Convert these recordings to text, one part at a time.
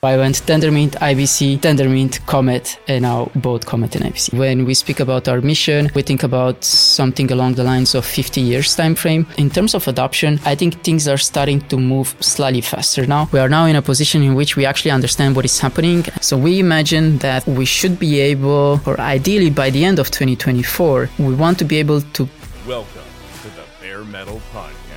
I went Tendermint, IBC, Tendermint, Comet, and now both Comet and IBC. When we speak about our mission, we think about something along the lines of 50 years time frame. In terms of adoption, I think things are starting to move slightly faster now. We are now in a position in which we actually understand what is happening. So we imagine that we should be able, or ideally by the end of 2024, we want to be able to. Welcome to the Bare Metal Podcast.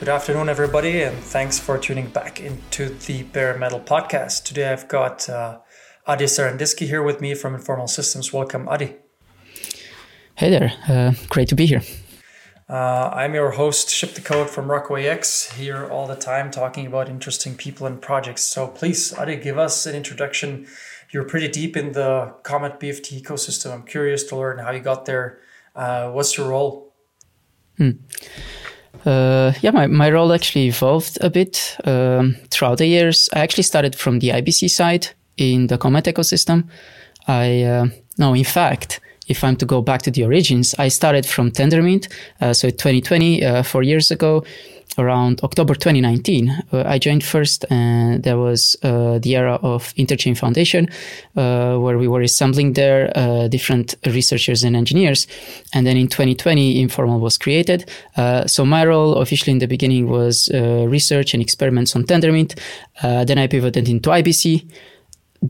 Good afternoon, everybody, and thanks for tuning back into the Bare Metal podcast. Today I've got uh, Adi Seredinschi here with me from Informal Systems. Welcome, Adi. Hey there, uh, great to be here. Uh, I'm your host, Ship the Code from Rockaway X, here all the time talking about interesting people and projects. So please, Adi, give us an introduction. You're pretty deep in the Comet BFT ecosystem. I'm curious to learn how you got there. Uh, what's your role? Hmm. Uh, yeah, my, my role actually evolved a bit um, throughout the years. I actually started from the IBC side in the Comet ecosystem. I uh, no, in fact, if I'm to go back to the origins, I started from Tendermint. Uh, so 2020, uh, four years ago, around October 2019, uh, I joined first, and there was uh, the era of Interchain Foundation, uh, where we were assembling there uh, different researchers and engineers. And then in 2020, Informal was created. Uh, so my role officially in the beginning was uh, research and experiments on Tendermint. then I pivoted into IBC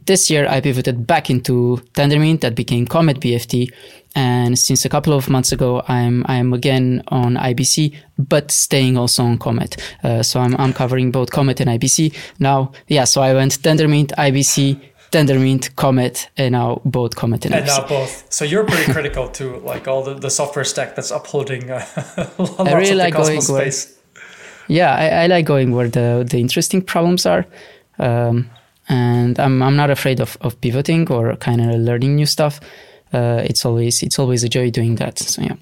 this year I pivoted back into Tendermint that became Comet BFT. And since a couple of months ago, I'm, I'm again on IBC, but staying also on Comet. Uh, so I'm, I'm covering both Comet and IBC now. Yeah. So I went Tendermint, IBC, Tendermint, Comet, and now both Comet and, and IBC. now both. So you're pretty critical to like all the, the software stack that's uploading uh, lots I really of like the going Cosmos where, space. yeah, I, I like going where the, the interesting problems are. Um, and I'm I'm not afraid of, of pivoting or kind of learning new stuff. Uh, it's always it's always a joy doing that. So yeah.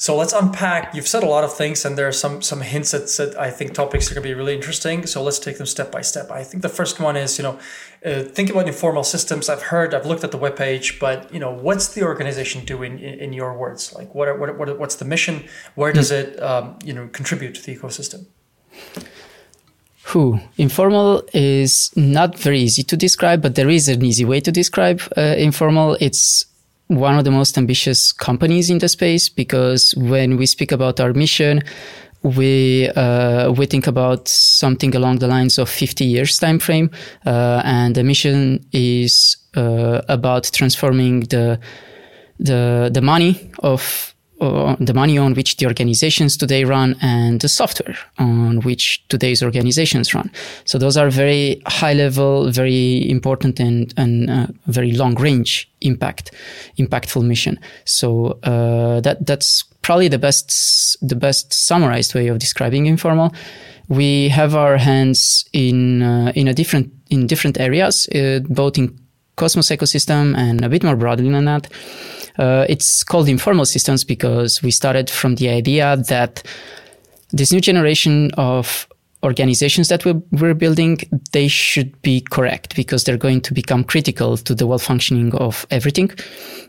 So let's unpack. You've said a lot of things, and there are some some hints that said I think topics are going to be really interesting. So let's take them step by step. I think the first one is you know uh, think about informal systems. I've heard, I've looked at the webpage, but you know what's the organization doing in, in your words? Like what, are, what what what's the mission? Where does it um, you know contribute to the ecosystem? Who informal is not very easy to describe, but there is an easy way to describe uh, informal. It's one of the most ambitious companies in the space because when we speak about our mission, we uh, we think about something along the lines of 50 years time frame, uh, and the mission is uh, about transforming the the the money of uh, the money on which the organizations today run and the software on which today's organizations run. So those are very high level, very important and, and uh, very long range impact, impactful mission. So uh, that that's probably the best the best summarized way of describing informal. We have our hands in uh, in a different in different areas, uh, both in Cosmos ecosystem and a bit more broadly than that. Uh, it's called informal systems because we started from the idea that this new generation of organizations that we're, we're, building, they should be correct because they're going to become critical to the well functioning of everything.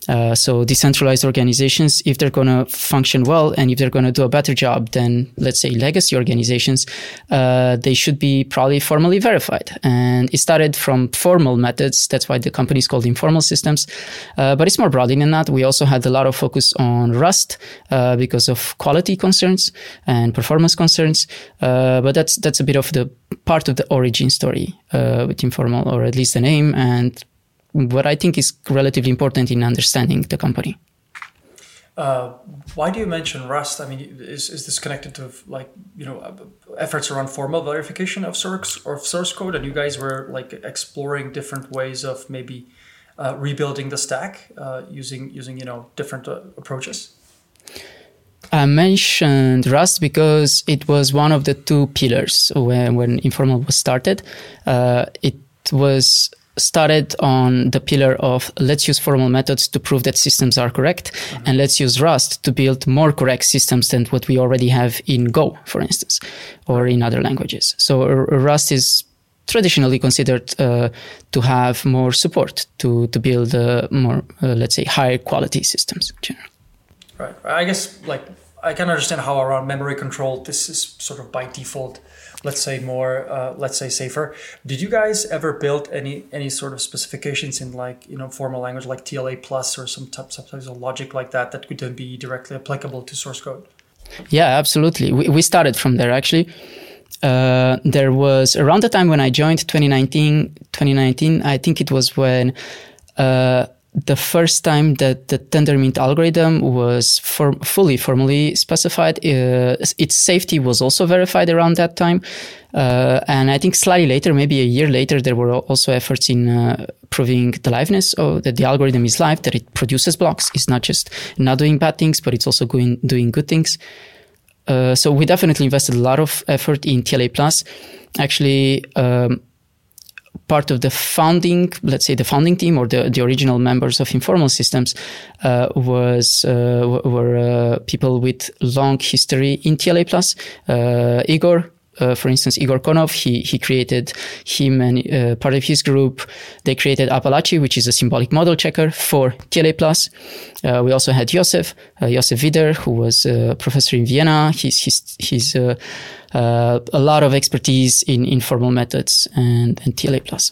Uh, so decentralized organizations, if they're going to function well and if they're going to do a better job than, let's say, legacy organizations, uh, they should be probably formally verified. And it started from formal methods. That's why the company is called Informal Systems. Uh, but it's more broadly than that. We also had a lot of focus on Rust uh, because of quality concerns and performance concerns. Uh, but that's that's a bit of the part of the origin story uh, with Informal, or at least the name and what I think is relatively important in understanding the company. Uh, why do you mention Rust? I mean, is, is this connected to like you know efforts around formal verification of source or source code, and you guys were like exploring different ways of maybe uh, rebuilding the stack uh, using using you know different uh, approaches? I mentioned Rust because it was one of the two pillars when when Informal was started. Uh, it was started on the pillar of let's use formal methods to prove that systems are correct mm-hmm. and let's use rust to build more correct systems than what we already have in go for instance or in other languages so uh, rust is traditionally considered uh, to have more support to to build uh, more uh, let's say higher quality systems in general right. I guess like I can understand how around memory control this is sort of by default let's say more uh, let's say safer. Did you guys ever build any any sort of specifications in like you know formal language like tla plus or some types of logic like that that could then be directly applicable to source code? Yeah absolutely. We, we started from there actually. Uh, there was around the time when i joined 2019 2019 i think it was when uh, the first time that the Tendermint algorithm was for, fully formally specified, uh, its safety was also verified around that time. Uh, and I think slightly later, maybe a year later, there were also efforts in uh, proving the liveness of that the algorithm is live, that it produces blocks. It's not just not doing bad things, but it's also going, doing good things. Uh, so we definitely invested a lot of effort in TLA plus. Actually, um, part of the founding, let's say the founding team or the, the original members of informal systems uh, was uh, were uh, people with long history in TLA plus. Uh, Igor, uh, for instance, Igor Konnov, he, he created him and uh, part of his group. They created Apalache, which is a symbolic model checker for TLA plus. Uh, we also had Josef, uh, Josef Widder, who was a professor in Vienna. He's, he's, he's uh, uh, a lot of expertise in informal methods and, and TLA plus.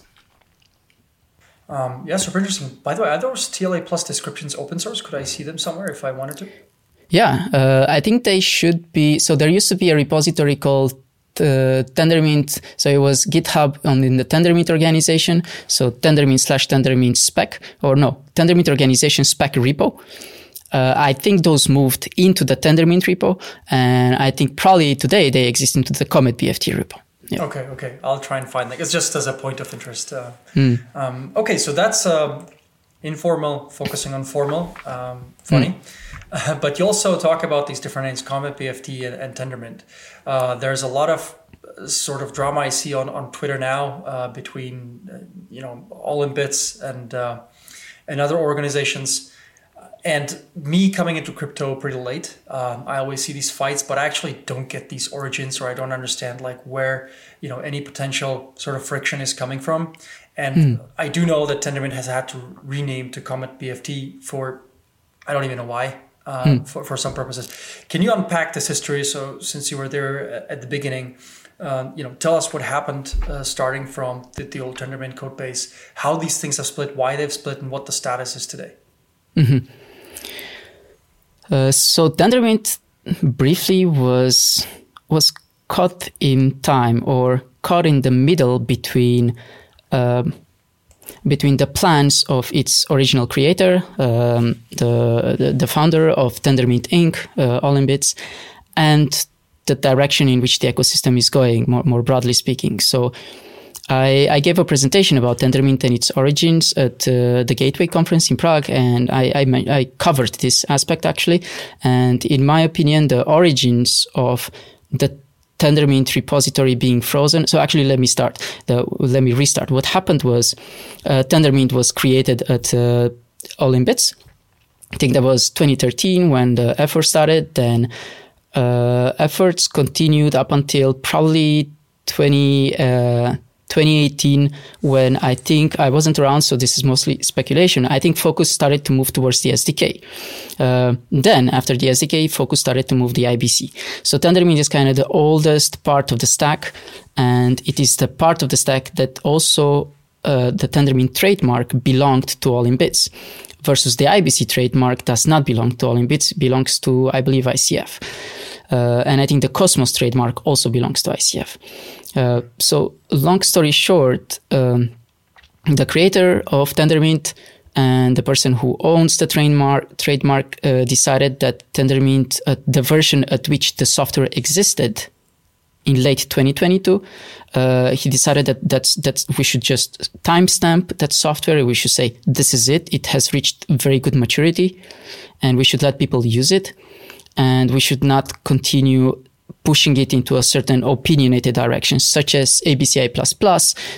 Um, yeah, super interesting. By the way, are those TLA plus descriptions open source? Could I see them somewhere if I wanted to? Yeah, uh, I think they should be. So there used to be a repository called uh, Tendermint. So it was GitHub on in the Tendermint organization. So Tendermint slash Tendermint spec, or no, Tendermint organization spec repo. Uh, I think those moved into the Tendermint repo, and I think probably today they exist into the Comet BFT repo. Yeah. Okay, okay. I'll try and find that. It's just as a point of interest. Uh, mm. um, okay, so that's um, informal, focusing on formal. Um, funny. Mm. Uh, but you also talk about these different names, Comet, BFT, and, and Tendermint. Uh, there's a lot of uh, sort of drama I see on, on Twitter now uh, between, uh, you know, All in Bits and, uh, and other organizations. And me coming into crypto pretty late, um, I always see these fights, but I actually don't get these origins or I don't understand like where, you know, any potential sort of friction is coming from. And mm. I do know that Tendermint has had to rename to Comet BFT for, I don't even know why, um, hmm. for, for some purposes. Can you unpack this history? So, since you were there at the beginning, uh, you know, tell us what happened uh, starting from the, the, old Tendermint code base, how these things have split, why they've split, and what the status is today. Mm-hmm. Uh, so Tendermint briefly was was caught in time or caught in the middle between between the plans of its original creator, um, the, the, founder of Tendermint Inc., uh, Bits, and the direction in which the ecosystem is going, more, more broadly speaking. So. I, I, gave a presentation about Tendermint and its origins at uh, the Gateway conference in Prague, and I, I, I, covered this aspect actually. And in my opinion, the origins of the Tendermint repository being frozen. So actually, let me start. The, let me restart. What happened was uh, Tendermint was created at uh, Bits. I think that was 2013 when the effort started. Then uh, efforts continued up until probably 20. Uh, 2018 when I think I wasn't around, so this is mostly speculation. I think focus started to move towards the SDK. Uh, then after the SDK, focus started to move the IBC. So Tendermint is kind of the oldest part of the stack, and it is the part of the stack that also uh, the Tendermint trademark belonged to All in Bits versus the IBC trademark does not belong to All in Bits, belongs to, I believe, ICF. Uh, and I think the Cosmos trademark also belongs to ICF. Uh, so, long story short, um, the creator of Tendermint and the person who owns the trademark, trademark uh, decided that Tendermint, uh, the version at which the software existed in late 2022, uh, he decided that that's, that we should just timestamp that software. We should say, this is it. It has reached very good maturity and we should let people use it. And we should not continue pushing it into a certain opinionated direction, such as ABCI++,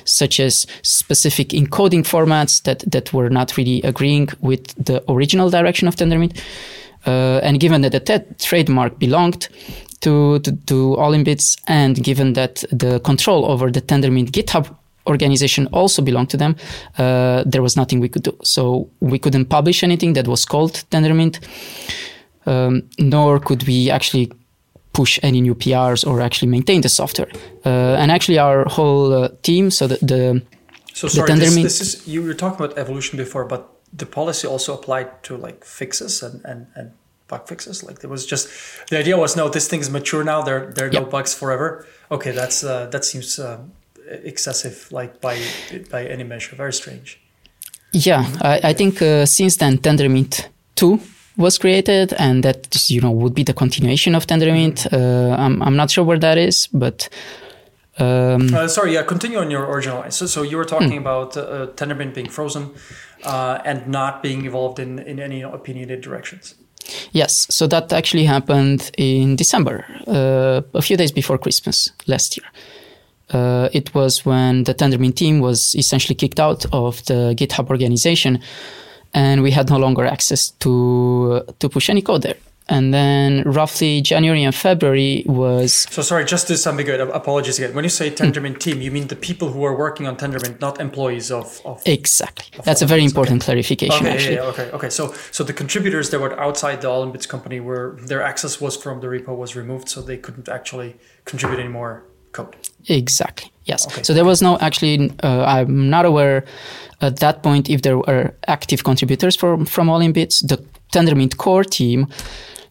such as specific encoding formats that, that were not really agreeing with the original direction of Tendermint. Uh, and given that the trademark belonged to, to, to Bits, and given that the control over the Tendermint GitHub organization also belonged to them, uh, there was nothing we could do. So we couldn't publish anything that was called Tendermint. Um, nor could we actually push any new PRs or actually maintain the software. Uh, and actually, our whole uh, team, so the, the so sorry, this, this, is you were talking about evolution before, but the policy also applied to like fixes and and, and bug fixes. Like there was just the idea was no, this thing is mature now. There there are yep. no bugs forever. Okay, that's uh, that seems uh, excessive, like by by any measure. Very strange. Yeah, I, I think uh, since then Tendermint two was created, and that you know would be the continuation of Tendermint. Uh, I'm I'm not sure where that is, but. Um, uh, sorry, yeah. Continue on your original. So, so you were talking hmm. about uh, Tendermint being frozen uh, and not being involved in in any opinionated directions. Yes, so that actually happened in December, uh, a few days before Christmas last year. Uh, it was when the Tendermint team was essentially kicked out of the GitHub organization, and we had no longer access to to push any code there and then roughly January and February was. So sorry, just to this ambiguity. Apologies again. When you say hmm. Tendermint team, you mean the people who are working on Tendermint, not employees of. of exactly. Of That's a very important okay. clarification. Okay, actually. Yeah, yeah, okay, okay. So so the contributors that were outside the All in Bits company were their access was from the repo was removed, so they couldn't actually contribute any more code. Exactly. Yes. Okay. So there was no actually. Uh, I'm not aware at that point if there were active contributors from from All in Bits. The Tendermint core team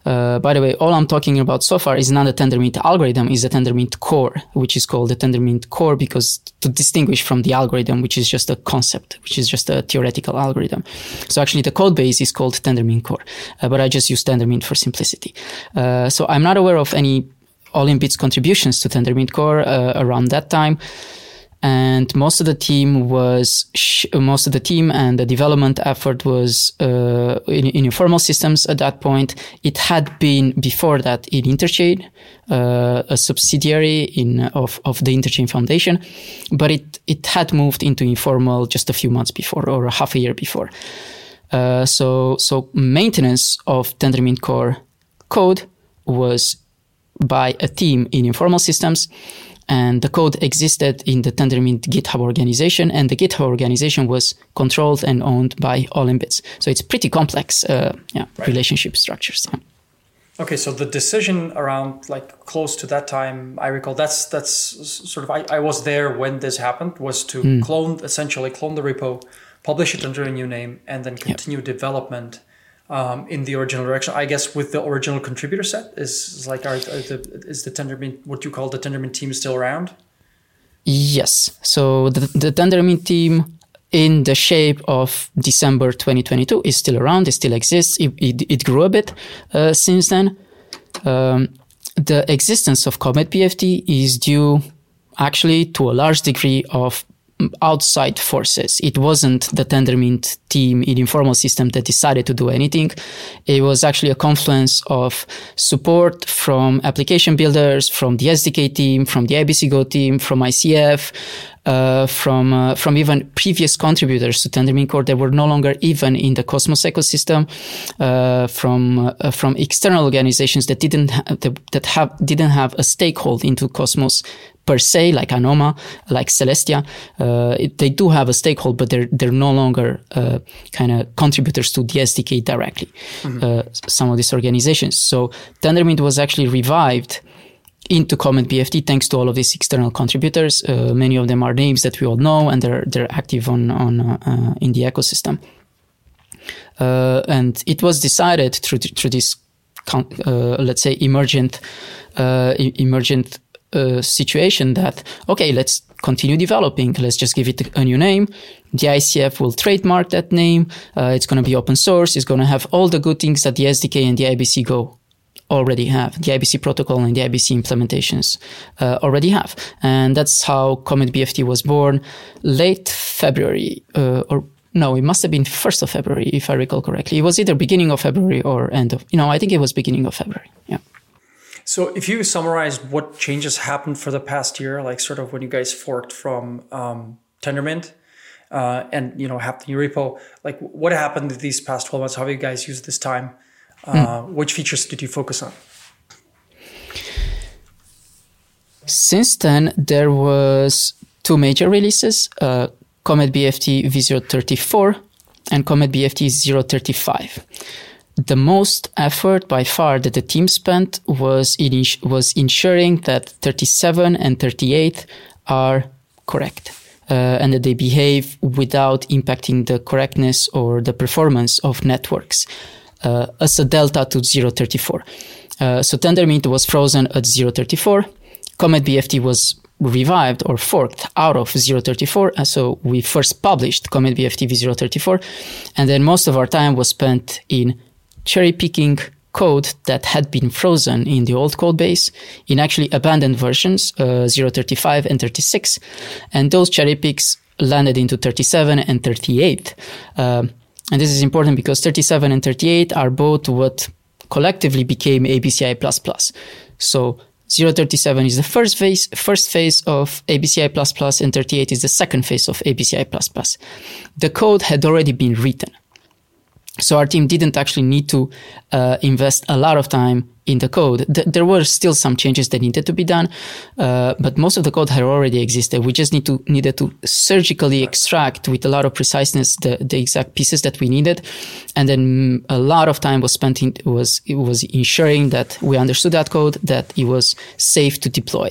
uh, by the way, all I'm talking about so far is not the Tendermint algorithm, is the Tendermint core, which is called the Tendermint core because to distinguish from the algorithm, which is just a concept, which is just a theoretical algorithm. So actually the code base is called Tendermint core, uh, but I just use Tendermint for simplicity. Uh, so I'm not aware of any All in Bits contributions to Tendermint core uh, around that time and most of the team was sh- most of the team and the development effort was uh, in, in, informal systems at that point. It had been before that in Interchain, uh, a subsidiary in of, of the Interchain Foundation, but it it had moved into informal just a few months before or half a year before. Uh, so so maintenance of Tendermint core code was by a team in informal systems and the code existed in the Tendermint GitHub organization, and the GitHub organization was controlled and owned by All in Bits. So it's pretty complex, uh, yeah, right. relationship structures. Yeah. Okay, so the decision around like close to that time, I recall that's that's sort of I, I was there when this happened was to mm. clone essentially clone the repo, publish it under a new name, and then continue yep. development um, in the original direction. I guess with the original contributor set is, is like are, are the, is the Tendermint what you call the Tendermint team still around? Yes. So the, the Tendermint team in the shape of December 2022 is still around. It still exists. It, it, it grew a bit uh, since then. Um, the existence of Comet BFT is due actually to a large degree of outside forces. It wasn't the Tendermint team in informal system that decided to do anything. It was actually a confluence of support from application builders, from the SDK team, from the IBC Go team, from ICF, uh, from uh, from even previous contributors to Tendermint Core that were no longer even in the Cosmos ecosystem, uh, from uh, from external organizations that didn't ha- that have didn't have a stakehold into Cosmos per se, like Anoma, like Celestia. Uh, it, they do have a stakehold, but they're they're no longer uh, kind of contributors to the SDK directly. Mm-hmm. some of these organizations. So Tendermint was actually revived into Comet BFT thanks to all of these external contributors. Uh, many of them are names that we all know, and they're they're active on on uh, in the ecosystem. Uh, and it was decided through through this, uh, let's say, emergent uh, emergent uh, situation that okay, let's continue developing. Let's just give it a new name. The ICF will trademark that name. it's going to be open source. It's going to have all the good things that the SDK and the IBC Go already have. The IBC protocol and the IBC implementations uh, already have. And that's how Comet BFT was born late February, uh, or no, it must have been 1st of February, if I recall correctly. It was either beginning of February or end of, you know, I think it was beginning of February. Yeah. So if you summarize what changes happened for the past year, like sort of when you guys forked from um, Tendermint, uh, and you know new repo, like what happened these past 12 months? How have you guys used this time? Uh, hmm. Which features did you focus on? Since then, there was two major releases: uh, Comet BFT V034 and Comet BFT 035. the most effort by far that the team spent was in, was ensuring that 37 and 38 are correct. Uh, and that they behave without impacting the correctness or the performance of networks as a delta to 034. Uh, so Tendermint was frozen at 034. Comet BFT was revived or forked out of 034. And so we first published Comet BFT v034. And then most of our time was spent in cherry picking code that had been frozen in the old code base in actually abandoned versions, uh, 035 and 36. And those cherry picks landed into 37 and 38. Uh, and this is important because 37 and 38 are both what collectively became ABCI++. So 037 is the first phase, first phase of ABCI++, and 38 is the second phase of ABCI++. The code had already been written. So our team didn't actually need to uh, invest a lot of time in the code. Th- there were still some changes that needed to be done, uh, but most of the code had already existed. We just need to needed to surgically extract with a lot of preciseness the, the exact pieces that we needed, and then a lot of time was spent in was it was ensuring that we understood that code, that it was safe to deploy,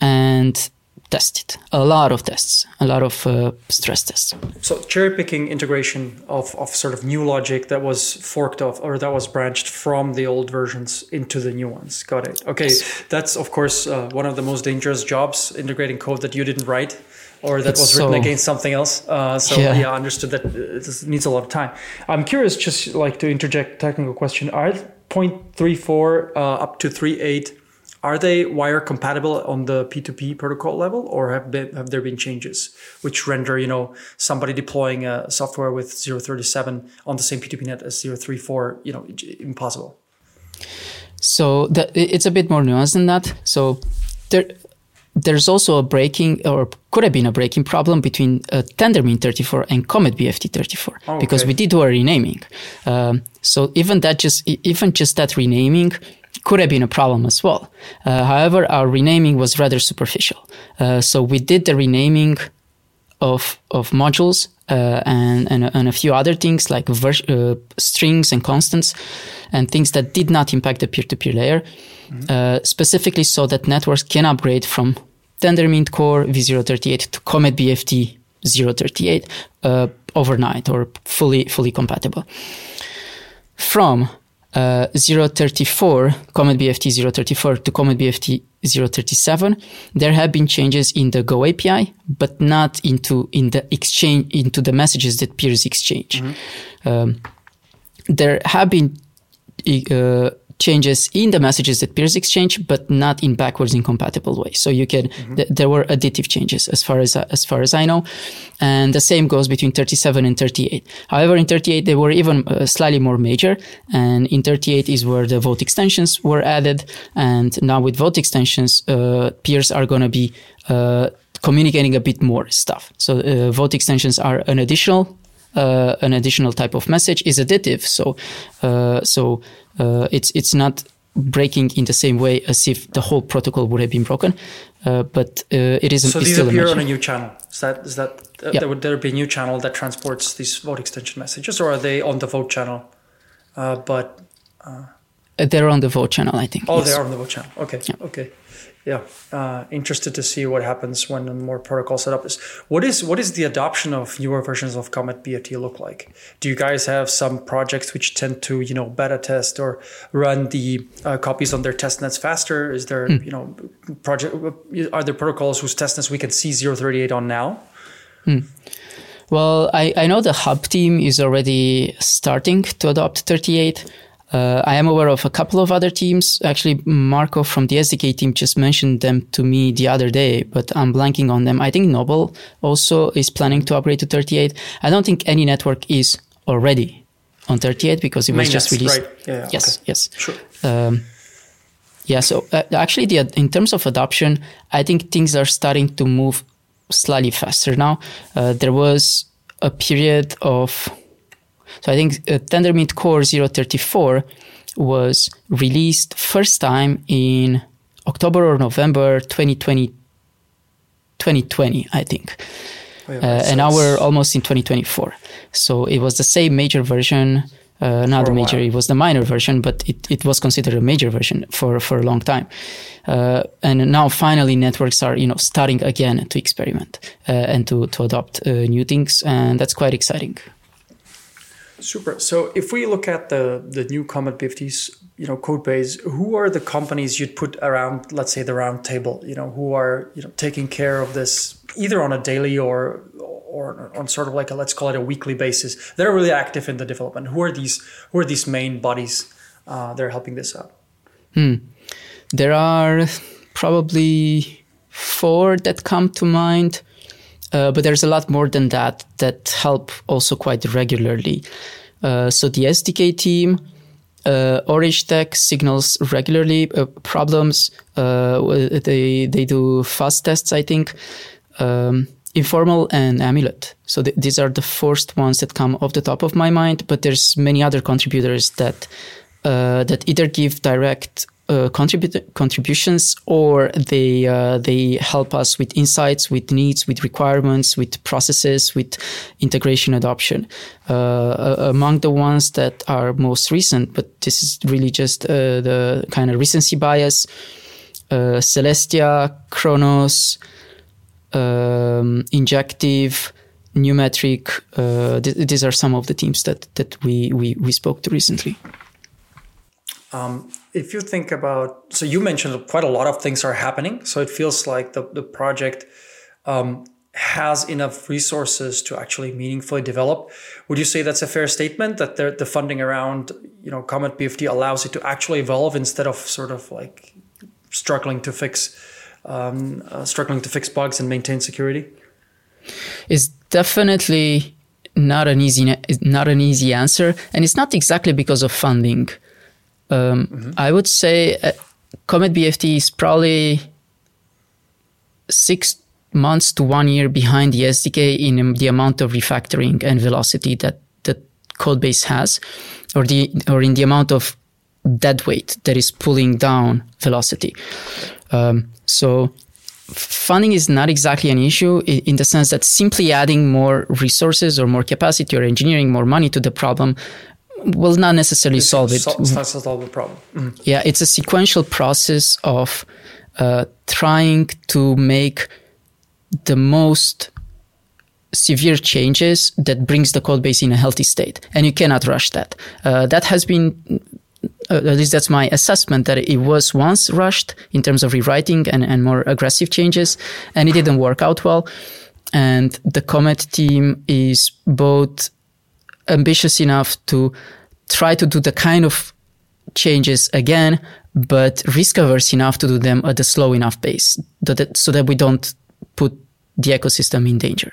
and tested. A lot of tests a lot of uh, stress tests. So cherry picking integration of, of sort of new logic that was forked off or that was branched from the old versions into the new ones. Got it. Okay yes. that's of course uh, one of the most dangerous jobs integrating code that you didn't write or that it's was written so, against something else. Uh, so yeah. yeah understood that it needs a lot of time. I'm curious just like to interject technical question are 0.34 uh, up to 3.8 are they wire compatible on the P2P protocol level, or have been, have there been changes which render you know somebody deploying a software with 037 on the same P2P net as 034 you know impossible? So the, it's a bit more nuanced than that. So there there's also a breaking or could have been a breaking problem between uh, Tendermint 34 and Comet BFT 34 oh, because we did do a renaming. Um, so even that just even just that renaming could have been a problem as well. Uh, however, our renaming was rather superficial. Uh, so we did the renaming of of modules uh, and, and, and a few other things like ver- uh, strings and constants and things that did not impact the peer-to-peer layer, mm-hmm. specifically so that networks can upgrade from Tendermint Core v038 to Comet BFT 038 uh, overnight or fully fully compatible. From uh, 034, Comet BFT 034 to Comet BFT 037, there have been changes in the Go API, but not into in the exchange into the messages that peers exchange. Mm-hmm. Um, there have been uh, changes in the messages that peers exchange, but not in backwards incompatible way. So you can, mm-hmm. th- there were additive changes as far as, as far as I know. And the same goes between 37 and 38. However, in 38, they were even uh, slightly more major. And in 38 is where the vote extensions were added. And now with vote extensions, uh, peers are going to be, uh, communicating a bit more stuff. So uh, vote extensions are an additional uh, an additional type of message is additive. So, uh, so uh, it's it's not breaking in the same way as if the whole protocol would have been broken. Uh, but uh, it is. So these appear on a new channel. Is that is that uh, yeah. there would there be a new channel that transports these vote extension messages, or are they on the vote channel? but they're on the vote channel, I think. Oh, yes. they are on the vote channel. Okay. Yeah. Okay yeah, uh, interested to see what happens when more protocol setup is. What is what is the adoption of newer versions of Comet BFT look like? Do you guys have some projects which tend to you know beta test or run the uh, copies on their testnets faster? Is there mm. you know project are there protocols whose testnets we can see 038 on now? Mm. Well, I, I know the hub team is already starting to adopt 38. Uh, I am aware of a couple of other teams. Actually, Marco from the SDK team just mentioned them to me the other day, but I'm blanking on them. I think Noble also is planning to upgrade to 38. I don't think any network is already on 38 because it was just released. Right. Yeah, yes, okay. yes. Sure. Um, yeah, so uh, actually, the, in terms of adoption, I think things are starting to move slightly faster now. Uh, there was a period of so I think uh, Tendermint Core 034 was released first time in October or November 2020, 2020 I think. Oh, yeah, uh, and now we're almost in 2024. So it was the same major version Uh, not the major, it was the minor version, but it, it was considered a major version for, for a long time. Uh, and now finally networks are, you know, starting again to experiment uh, and to, to adopt uh, new things. And that's quite exciting. Super. So if we look at the, the new Comet BFT's, you know, code base, who are the companies you'd put around, let's say the round table, you know, who are, you know, taking care of this either on a daily or or on sort of like a let's call it a weekly basis They're really active in the development who are these who are these main bodies uh, that are helping this out hmm. there are probably four that come to mind uh, but there's a lot more than that that help also quite regularly uh, so the sdk team uh, Orange Tech signals regularly uh, problems. Uh, they they do fast tests, I think. Um, informal and amulet so th- these are the first ones that come off the top of my mind but there's many other contributors that uh, that either give direct uh, contribut- contributions or they uh, they help us with insights with needs with requirements with processes with integration adoption uh, among the ones that are most recent but this is really just uh, the kind of recency bias uh, celestia Khronos um, injective, Numetric. Uh, th- these are some of the teams that that we we, we spoke to recently. Um, if you think about, so you mentioned quite a lot of things are happening. So it feels like the the project um, has enough resources to actually meaningfully develop. Would you say that's a fair statement that the funding around you know Comet BFT allows it to actually evolve instead of sort of like struggling to fix um, uh, struggling to fix bugs and maintain security? It's definitely not an easy not an easy answer, and it's not exactly because of funding. Um, mm-hmm. I would say uh, Comet BFT is probably six months to one year behind the SDK in the amount of refactoring and velocity that the code base has, or the or in the amount of dead weight that is pulling down velocity. Um, so funding is not exactly an issue in the sense that simply adding more resources or more capacity or engineering more money to the problem will not necessarily it's solve it. solve the problem. Mm. Yeah, it's a sequential process of uh, trying to make the most severe changes that brings the code base in a healthy state, and you cannot rush that. Uh, that has been uh, at least that's my assessment that it was once rushed in terms of rewriting and, and more aggressive changes and it didn't work out well and the comet team is both ambitious enough to try to do the kind of changes again but risk averse enough to do them at a slow enough pace so that we don't put the ecosystem in danger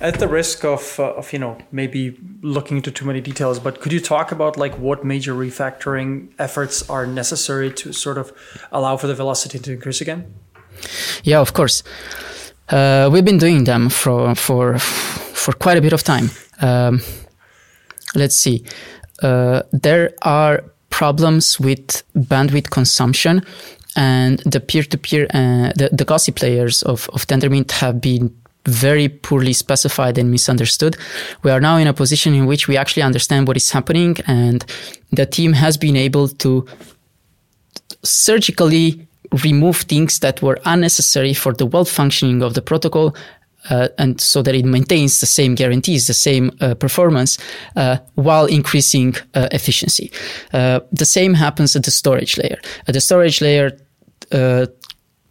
at the risk of, uh, of you know maybe looking into too many details, but could you talk about like what major refactoring efforts are necessary to sort of allow for the velocity to increase again? Yeah, of course. Uh, we've been doing them for for for quite a bit of time. Um, let's see. Uh, there are problems with bandwidth consumption, and the peer-to-peer, uh, the, the gossip layers of, of Tendermint have been very poorly specified and misunderstood. We are now in a position in which we actually understand what is happening, and the team has been able to surgically remove things that were unnecessary for the well functioning of the protocol. Uh, and so that it maintains the same guarantees, the same uh, performance, uh, while increasing uh, efficiency. Uh, the same happens at the storage layer. At the storage layer, uh,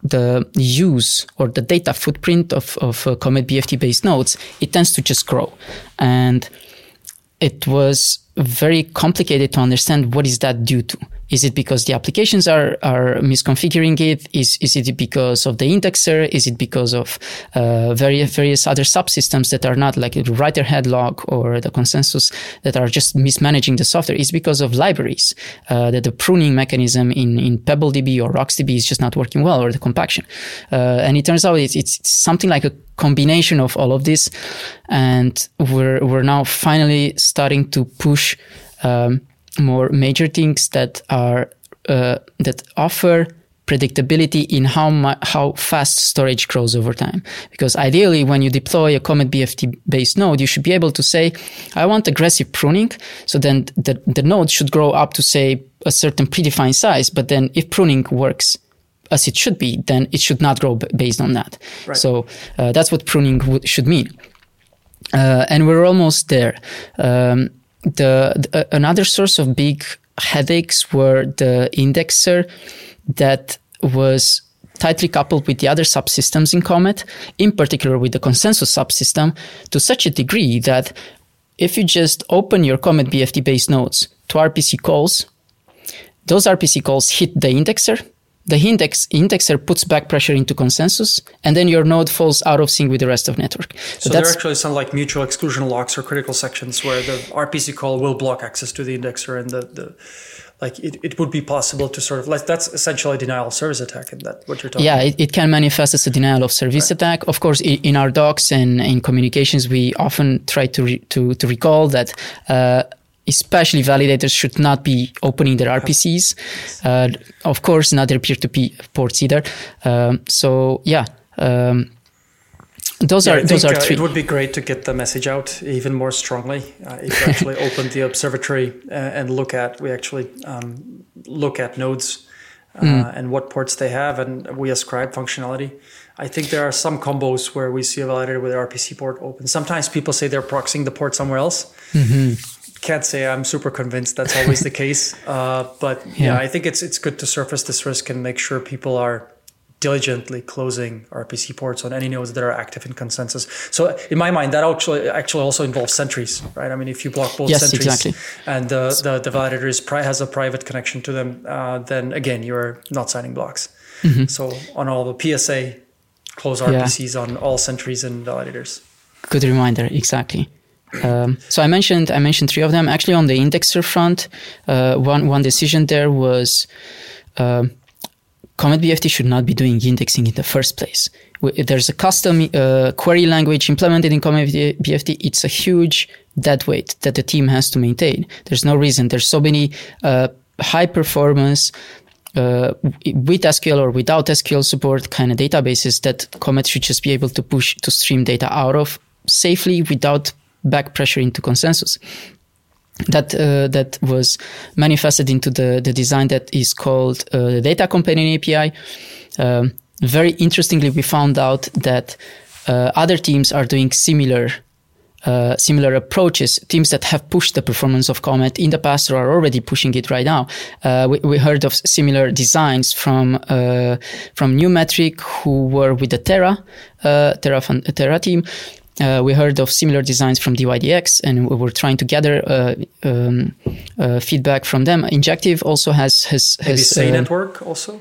the use or the data footprint of, of Comet BFT based nodes, it tends to just grow. And it was very complicated to understand what is that due to. Is it because the applications are, are misconfiguring it? Is, is it because of the indexer? Is it because of uh, various, various other subsystems that are not like the write ahead log or the consensus that are just mismanaging the software? Is because of libraries uh, that the pruning mechanism in, in PebbleDB or RocksDB is just not working well or the compaction. Uh, and it turns out it's, it's something like a combination of all of this. And we're, we're now finally starting to push um, more major things that are uh, that offer predictability in how mu- how fast storage grows over time. Because ideally, when you deploy a Comet BFT based node, you should be able to say, I want aggressive pruning. So then the, the node should grow up to say a certain predefined size. But then if pruning works as it should be, then it should not grow b- based on that. Right. So uh, that's what pruning w- should mean. Uh, and we're almost there. Um, the, the uh, another source of big headaches were the indexer that was tightly coupled with the other subsystems in Comet, in particular with the consensus subsystem, to such a degree that if you just open your Comet BFT based nodes to RPC calls, those RPC calls hit the indexer. The index indexer puts back pressure into consensus, and then your node falls out of sync with the rest of network. So, there are actually sound like mutual exclusion locks or critical sections where the RPC call will block access to the indexer, and the, the like it, it would be possible to sort of like that's essentially a denial of service attack and that what you're talking yeah about. it, it can manifest as a denial of service right. attack of course in, in, our docs and in communications we often try to re, to, to recall that uh, especially validators should not be opening their RPCs. Uh, of course, not their peer-to-peer ports either. Um, so yeah, um, those yeah, are those think, are uh, three. It would be great to get the message out even more strongly. Uh, if you actually open the observatory uh, and look at, we actually um, look at nodes mm. and what ports they have, and we ascribe functionality. I think there are some combos where we see a validator with an RPC port open. Sometimes people say they're proxying the port somewhere else. Mm-hmm can't say I'm super convinced that's always the case. Uh, but yeah. yeah. I think it's it's good to surface this risk and make sure people are diligently closing RPC ports on any nodes that are active in consensus. So in my mind, that actually actually also involves sentries, right? I mean, if you block both yes, sentries exactly. and the, the, the validator is pri- has a private connection to them, uh, then again, you're not signing blocks. Mm-hmm. So on all the PSA, close RPCs yeah. on all sentries and validators. Good reminder, exactly. Um, so I mentioned I mentioned three of them. Actually, on the indexer front, uh, one one decision there was uh, Comet BFT should not be doing indexing in the first place. There's a custom uh, query language implemented in Comet BFT. It's a huge dead weight that the team has to maintain. There's no reason. There's so many uh, high performance uh, with SQL or without SQL support kind of databases that Comet should just be able to push to stream data out of safely without back pressure into consensus. That uh, that was manifested into the, the design that is called uh, the Data Companion API. Um, very interestingly, we found out that uh, other teams are doing similar uh, similar approaches. Teams that have pushed the performance of Comet in the past or are already pushing it right now. Uh, we, we, heard of similar designs from uh, from Numetric, who were with the Terra Terra, Terra team. Uh, we heard of similar designs from DYDX, and we were trying to gather uh, um, uh, feedback from them. Injective also has has, maybe has Sei Network also.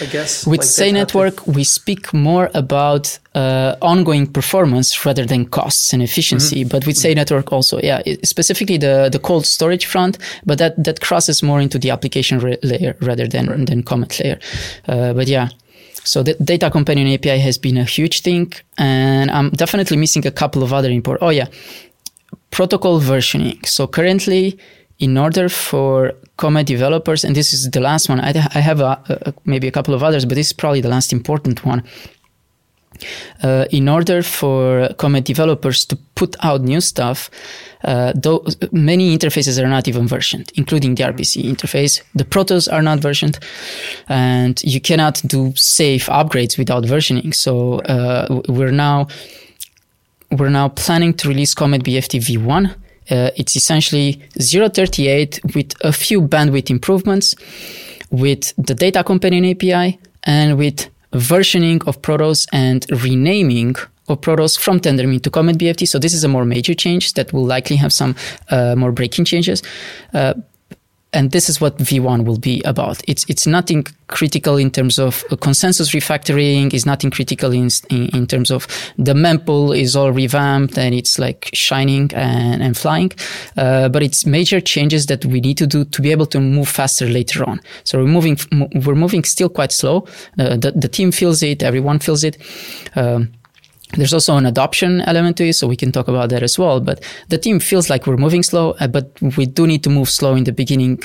I guess with like Sei Network, we speak more about uh, ongoing performance rather than costs and efficiency. Mm-hmm. But with Sei Network also, yeah, specifically the the cold storage front, but that that crosses more into the application re- layer rather than right. than Comet layer. Uh, but yeah, so the data companion API has been a huge thing, and I'm definitely missing a couple of other import. Oh yeah, protocol versioning. So currently, in order for Comet developers, and this is the last one, I, I have a, a, maybe a couple of others, but this is probably the last important one. Uh, in order for Comet developers to put out new stuff, uh, though many interfaces are not even versioned, including the RPC interface. The protos are not versioned, and you cannot do safe upgrades without versioning. So uh, we're now we're now planning to release Comet BFT v1. Uh, it's essentially 038 with a few bandwidth improvements, with the data companion API, and with versioning of Protos and renaming of Protos from Tendermint to Comet BFT. So this is a more major change that will likely have some uh, more breaking changes. Uh, and this is what V1 will be about. It's it's nothing critical in terms of consensus refactoring. Is nothing critical in, in, in terms of the mempool is all revamped and it's like shining and, and flying. Uh, but it's major changes that we need to do to be able to move faster later on. So we're moving we're moving still quite slow. Uh, the the team feels it. Everyone feels it. Um, there's also an adoption element to it, so we can talk about that as well. But the team feels like we're moving slow, uh, but we do need to move slow in the beginning.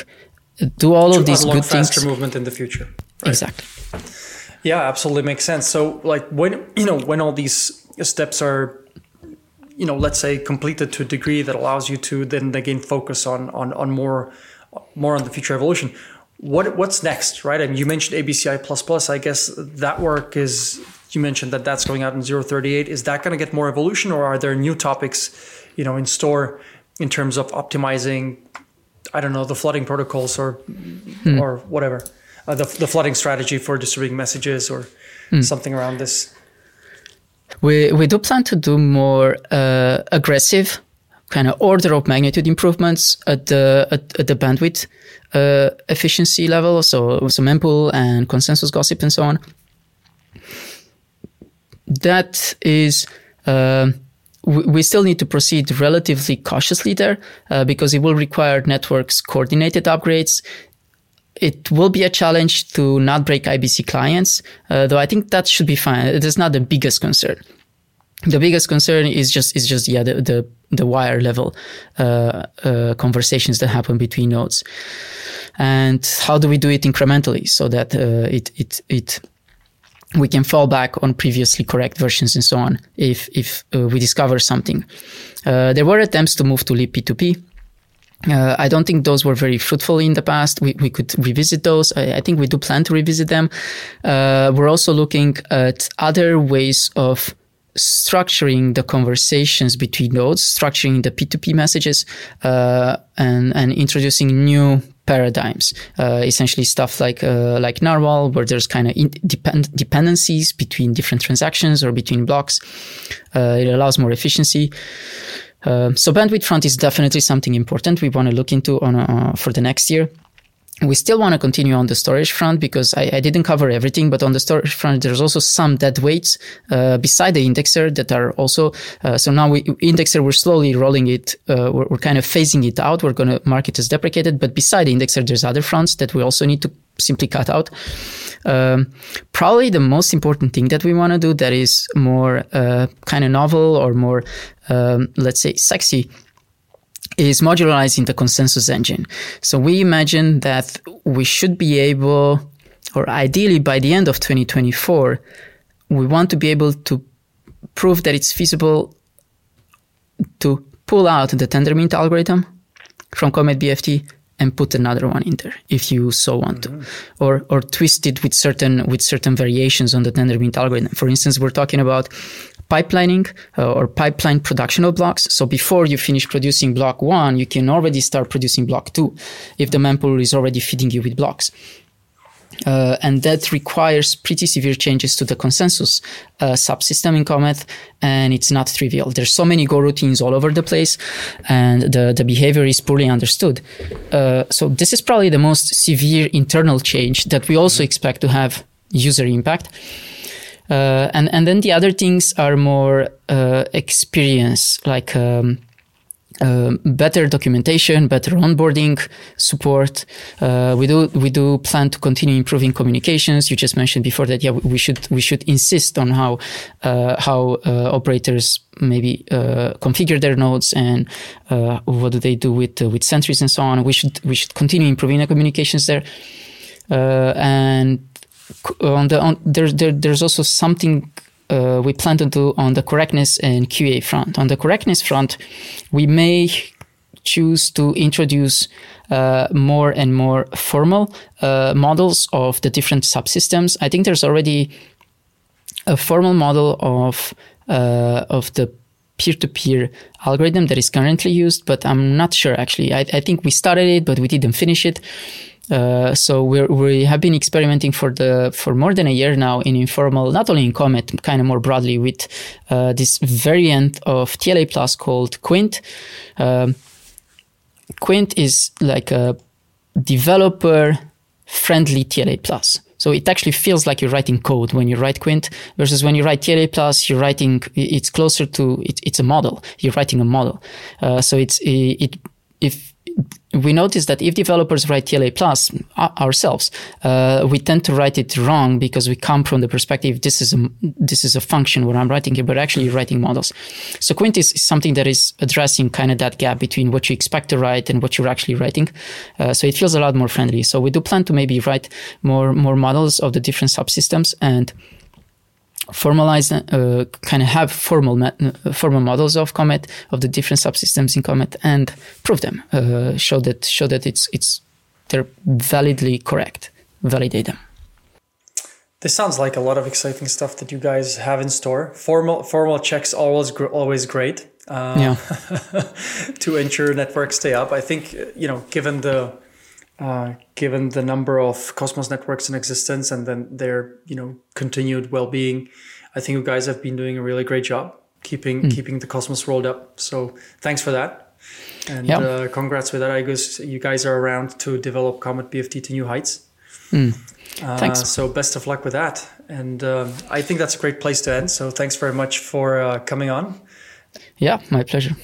Do all to of these good things. faster movement in the future. Right? Exactly. Yeah, absolutely makes sense. So, like when you know when all these steps are, you know, let's say completed to a degree that allows you to then again focus on on on more more on the future evolution. What what's next, right? I and mean, you mentioned ABCI plus plus. I guess that work is. You mentioned that that's going out in 038. Is that going to get more evolution, or are there new topics, you know, in store in terms of optimizing? I don't know the flooding protocols or hmm. or whatever uh, the, the flooding strategy for distributing messages or mm. something around this? We, we do plan to do more uh, aggressive kind of order of magnitude improvements at the at, at the bandwidth uh, efficiency level. So so mempool and consensus gossip and so on. That is. Uh, we still need to proceed relatively cautiously there uh, because it will require networks coordinated upgrades it will be a challenge to not break IBC clients, uh, though I think that should be fine. It is not the biggest concern. The biggest concern is just is just yeah the the, the wire level uh, uh, conversations that happen between nodes, and how do we do it incrementally so that uh, it it it we can fall back on previously correct versions and so on if if uh, we discover something. Uh, there were attempts to move to libp2p uh, I don't think those were very fruitful in the past. We, we could revisit those. I, I think we do plan to revisit them. Uh, we're also looking at other ways of structuring the conversations between nodes, structuring the P2P messages, uh, and, and introducing new paradigms. Uh, essentially, stuff like uh, like Narwhal, where there's kind of depend- dependencies between different transactions or between blocks. Uh, it allows more efficiency. Uh, so bandwidth front is definitely something important we want to look into on uh, for the next year. We still want to continue on the storage front because I, I, didn't cover everything, but on the storage front, there's also some dead weights uh, beside the indexer that are also. Uh, so now we indexer, we're slowly rolling it. Uh, we're, we're, kind of phasing it out. We're going to mark it as deprecated, but beside the indexer, there's other fronts that we also need to simply cut out. Um, probably the most important thing that we want to do that is more uh, kind of novel or more, um, let's say, sexy is modularizing the consensus engine. So we imagine that we should be able, or ideally by the end of 2024, we want to be able to prove that it's feasible to pull out the Tendermint algorithm from CometBFT and put another one in there if you so want mm-hmm. to or or twist it with certain with certain variations on the tendermint algorithm for instance we're talking about pipelining uh, or pipeline production of blocks so before you finish producing block 1 you can already start producing block 2 if the mempool is already feeding you with blocks uh, and that requires pretty severe changes to the consensus uh, subsystem in Comet, and it's not trivial. There's so many Go routines all over the place, and the, the behavior is poorly understood. Uh, so this is probably the most severe internal change that we also expect to have user impact. Uh, and and then the other things are more uh, experience, like um, um, better documentation, better onboarding support. Uh, we do we do plan to continue improving communications. You just mentioned before that yeah we should we should insist on how uh, how uh, operators maybe uh, configure their nodes and uh, what do they do with with sentries and so on. We should we should continue improving the communications there. and on the on, there, there there's also something uh, we plan to do on the correctness and QA front. On the correctness front, we may choose to introduce uh, more and more formal uh, models of the different subsystems. I think there's already a formal model of uh, of the peer-to-peer algorithm that is currently used, but I'm not sure actually. I, I think we started it, but we didn't finish it. Uh, so we we have been experimenting for the for more than a year now in informal, not only in Comet, kind of more broadly with uh, this variant of TLA Plus called Quint. Um, Quint is like a developer friendly TLA Plus. So it actually feels like you're writing code when you write Quint versus when you write TLA plus, you're writing, it's closer to, it, it's a model. You're writing a model. Uh, so it's, it, if we noticed that if developers write TLA plus ourselves, uh, we tend to write it wrong because we come from the perspective this is a this is a function what I'm writing here, but actually writing models. So Quint is something that is addressing kind of that gap between what you expect to write and what you're actually writing. Uh, so it feels a lot more friendly. So we do plan to maybe write more more models of the different subsystems and formalize, uh, kind of have formal formal models of Comet of the different subsystems in Comet and prove them, uh, show that show that it's it's they're validly correct, validate them. This sounds like a lot of exciting stuff that you guys have in store. Formal formal checks always always great. Uh, yeah. to ensure networks stay up, I think you know, given the uh, given the number of Cosmos networks in existence and then their you know continued well-being. I think you guys have been doing a really great job keeping mm. keeping the Cosmos rolled up. So thanks for that, and yep. uh, congrats with that. I guess you guys are around to develop CometBFT to new heights. Mm. Thanks. Uh, so best of luck with that, and um, I think that's a great place to end. So thanks very much for uh, coming on. Yeah, my pleasure.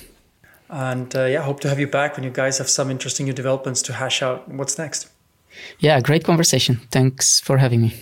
And uh, yeah, hope to have you back when you guys have some interesting new developments to hash out what's next. Yeah, great conversation. Thanks for having me.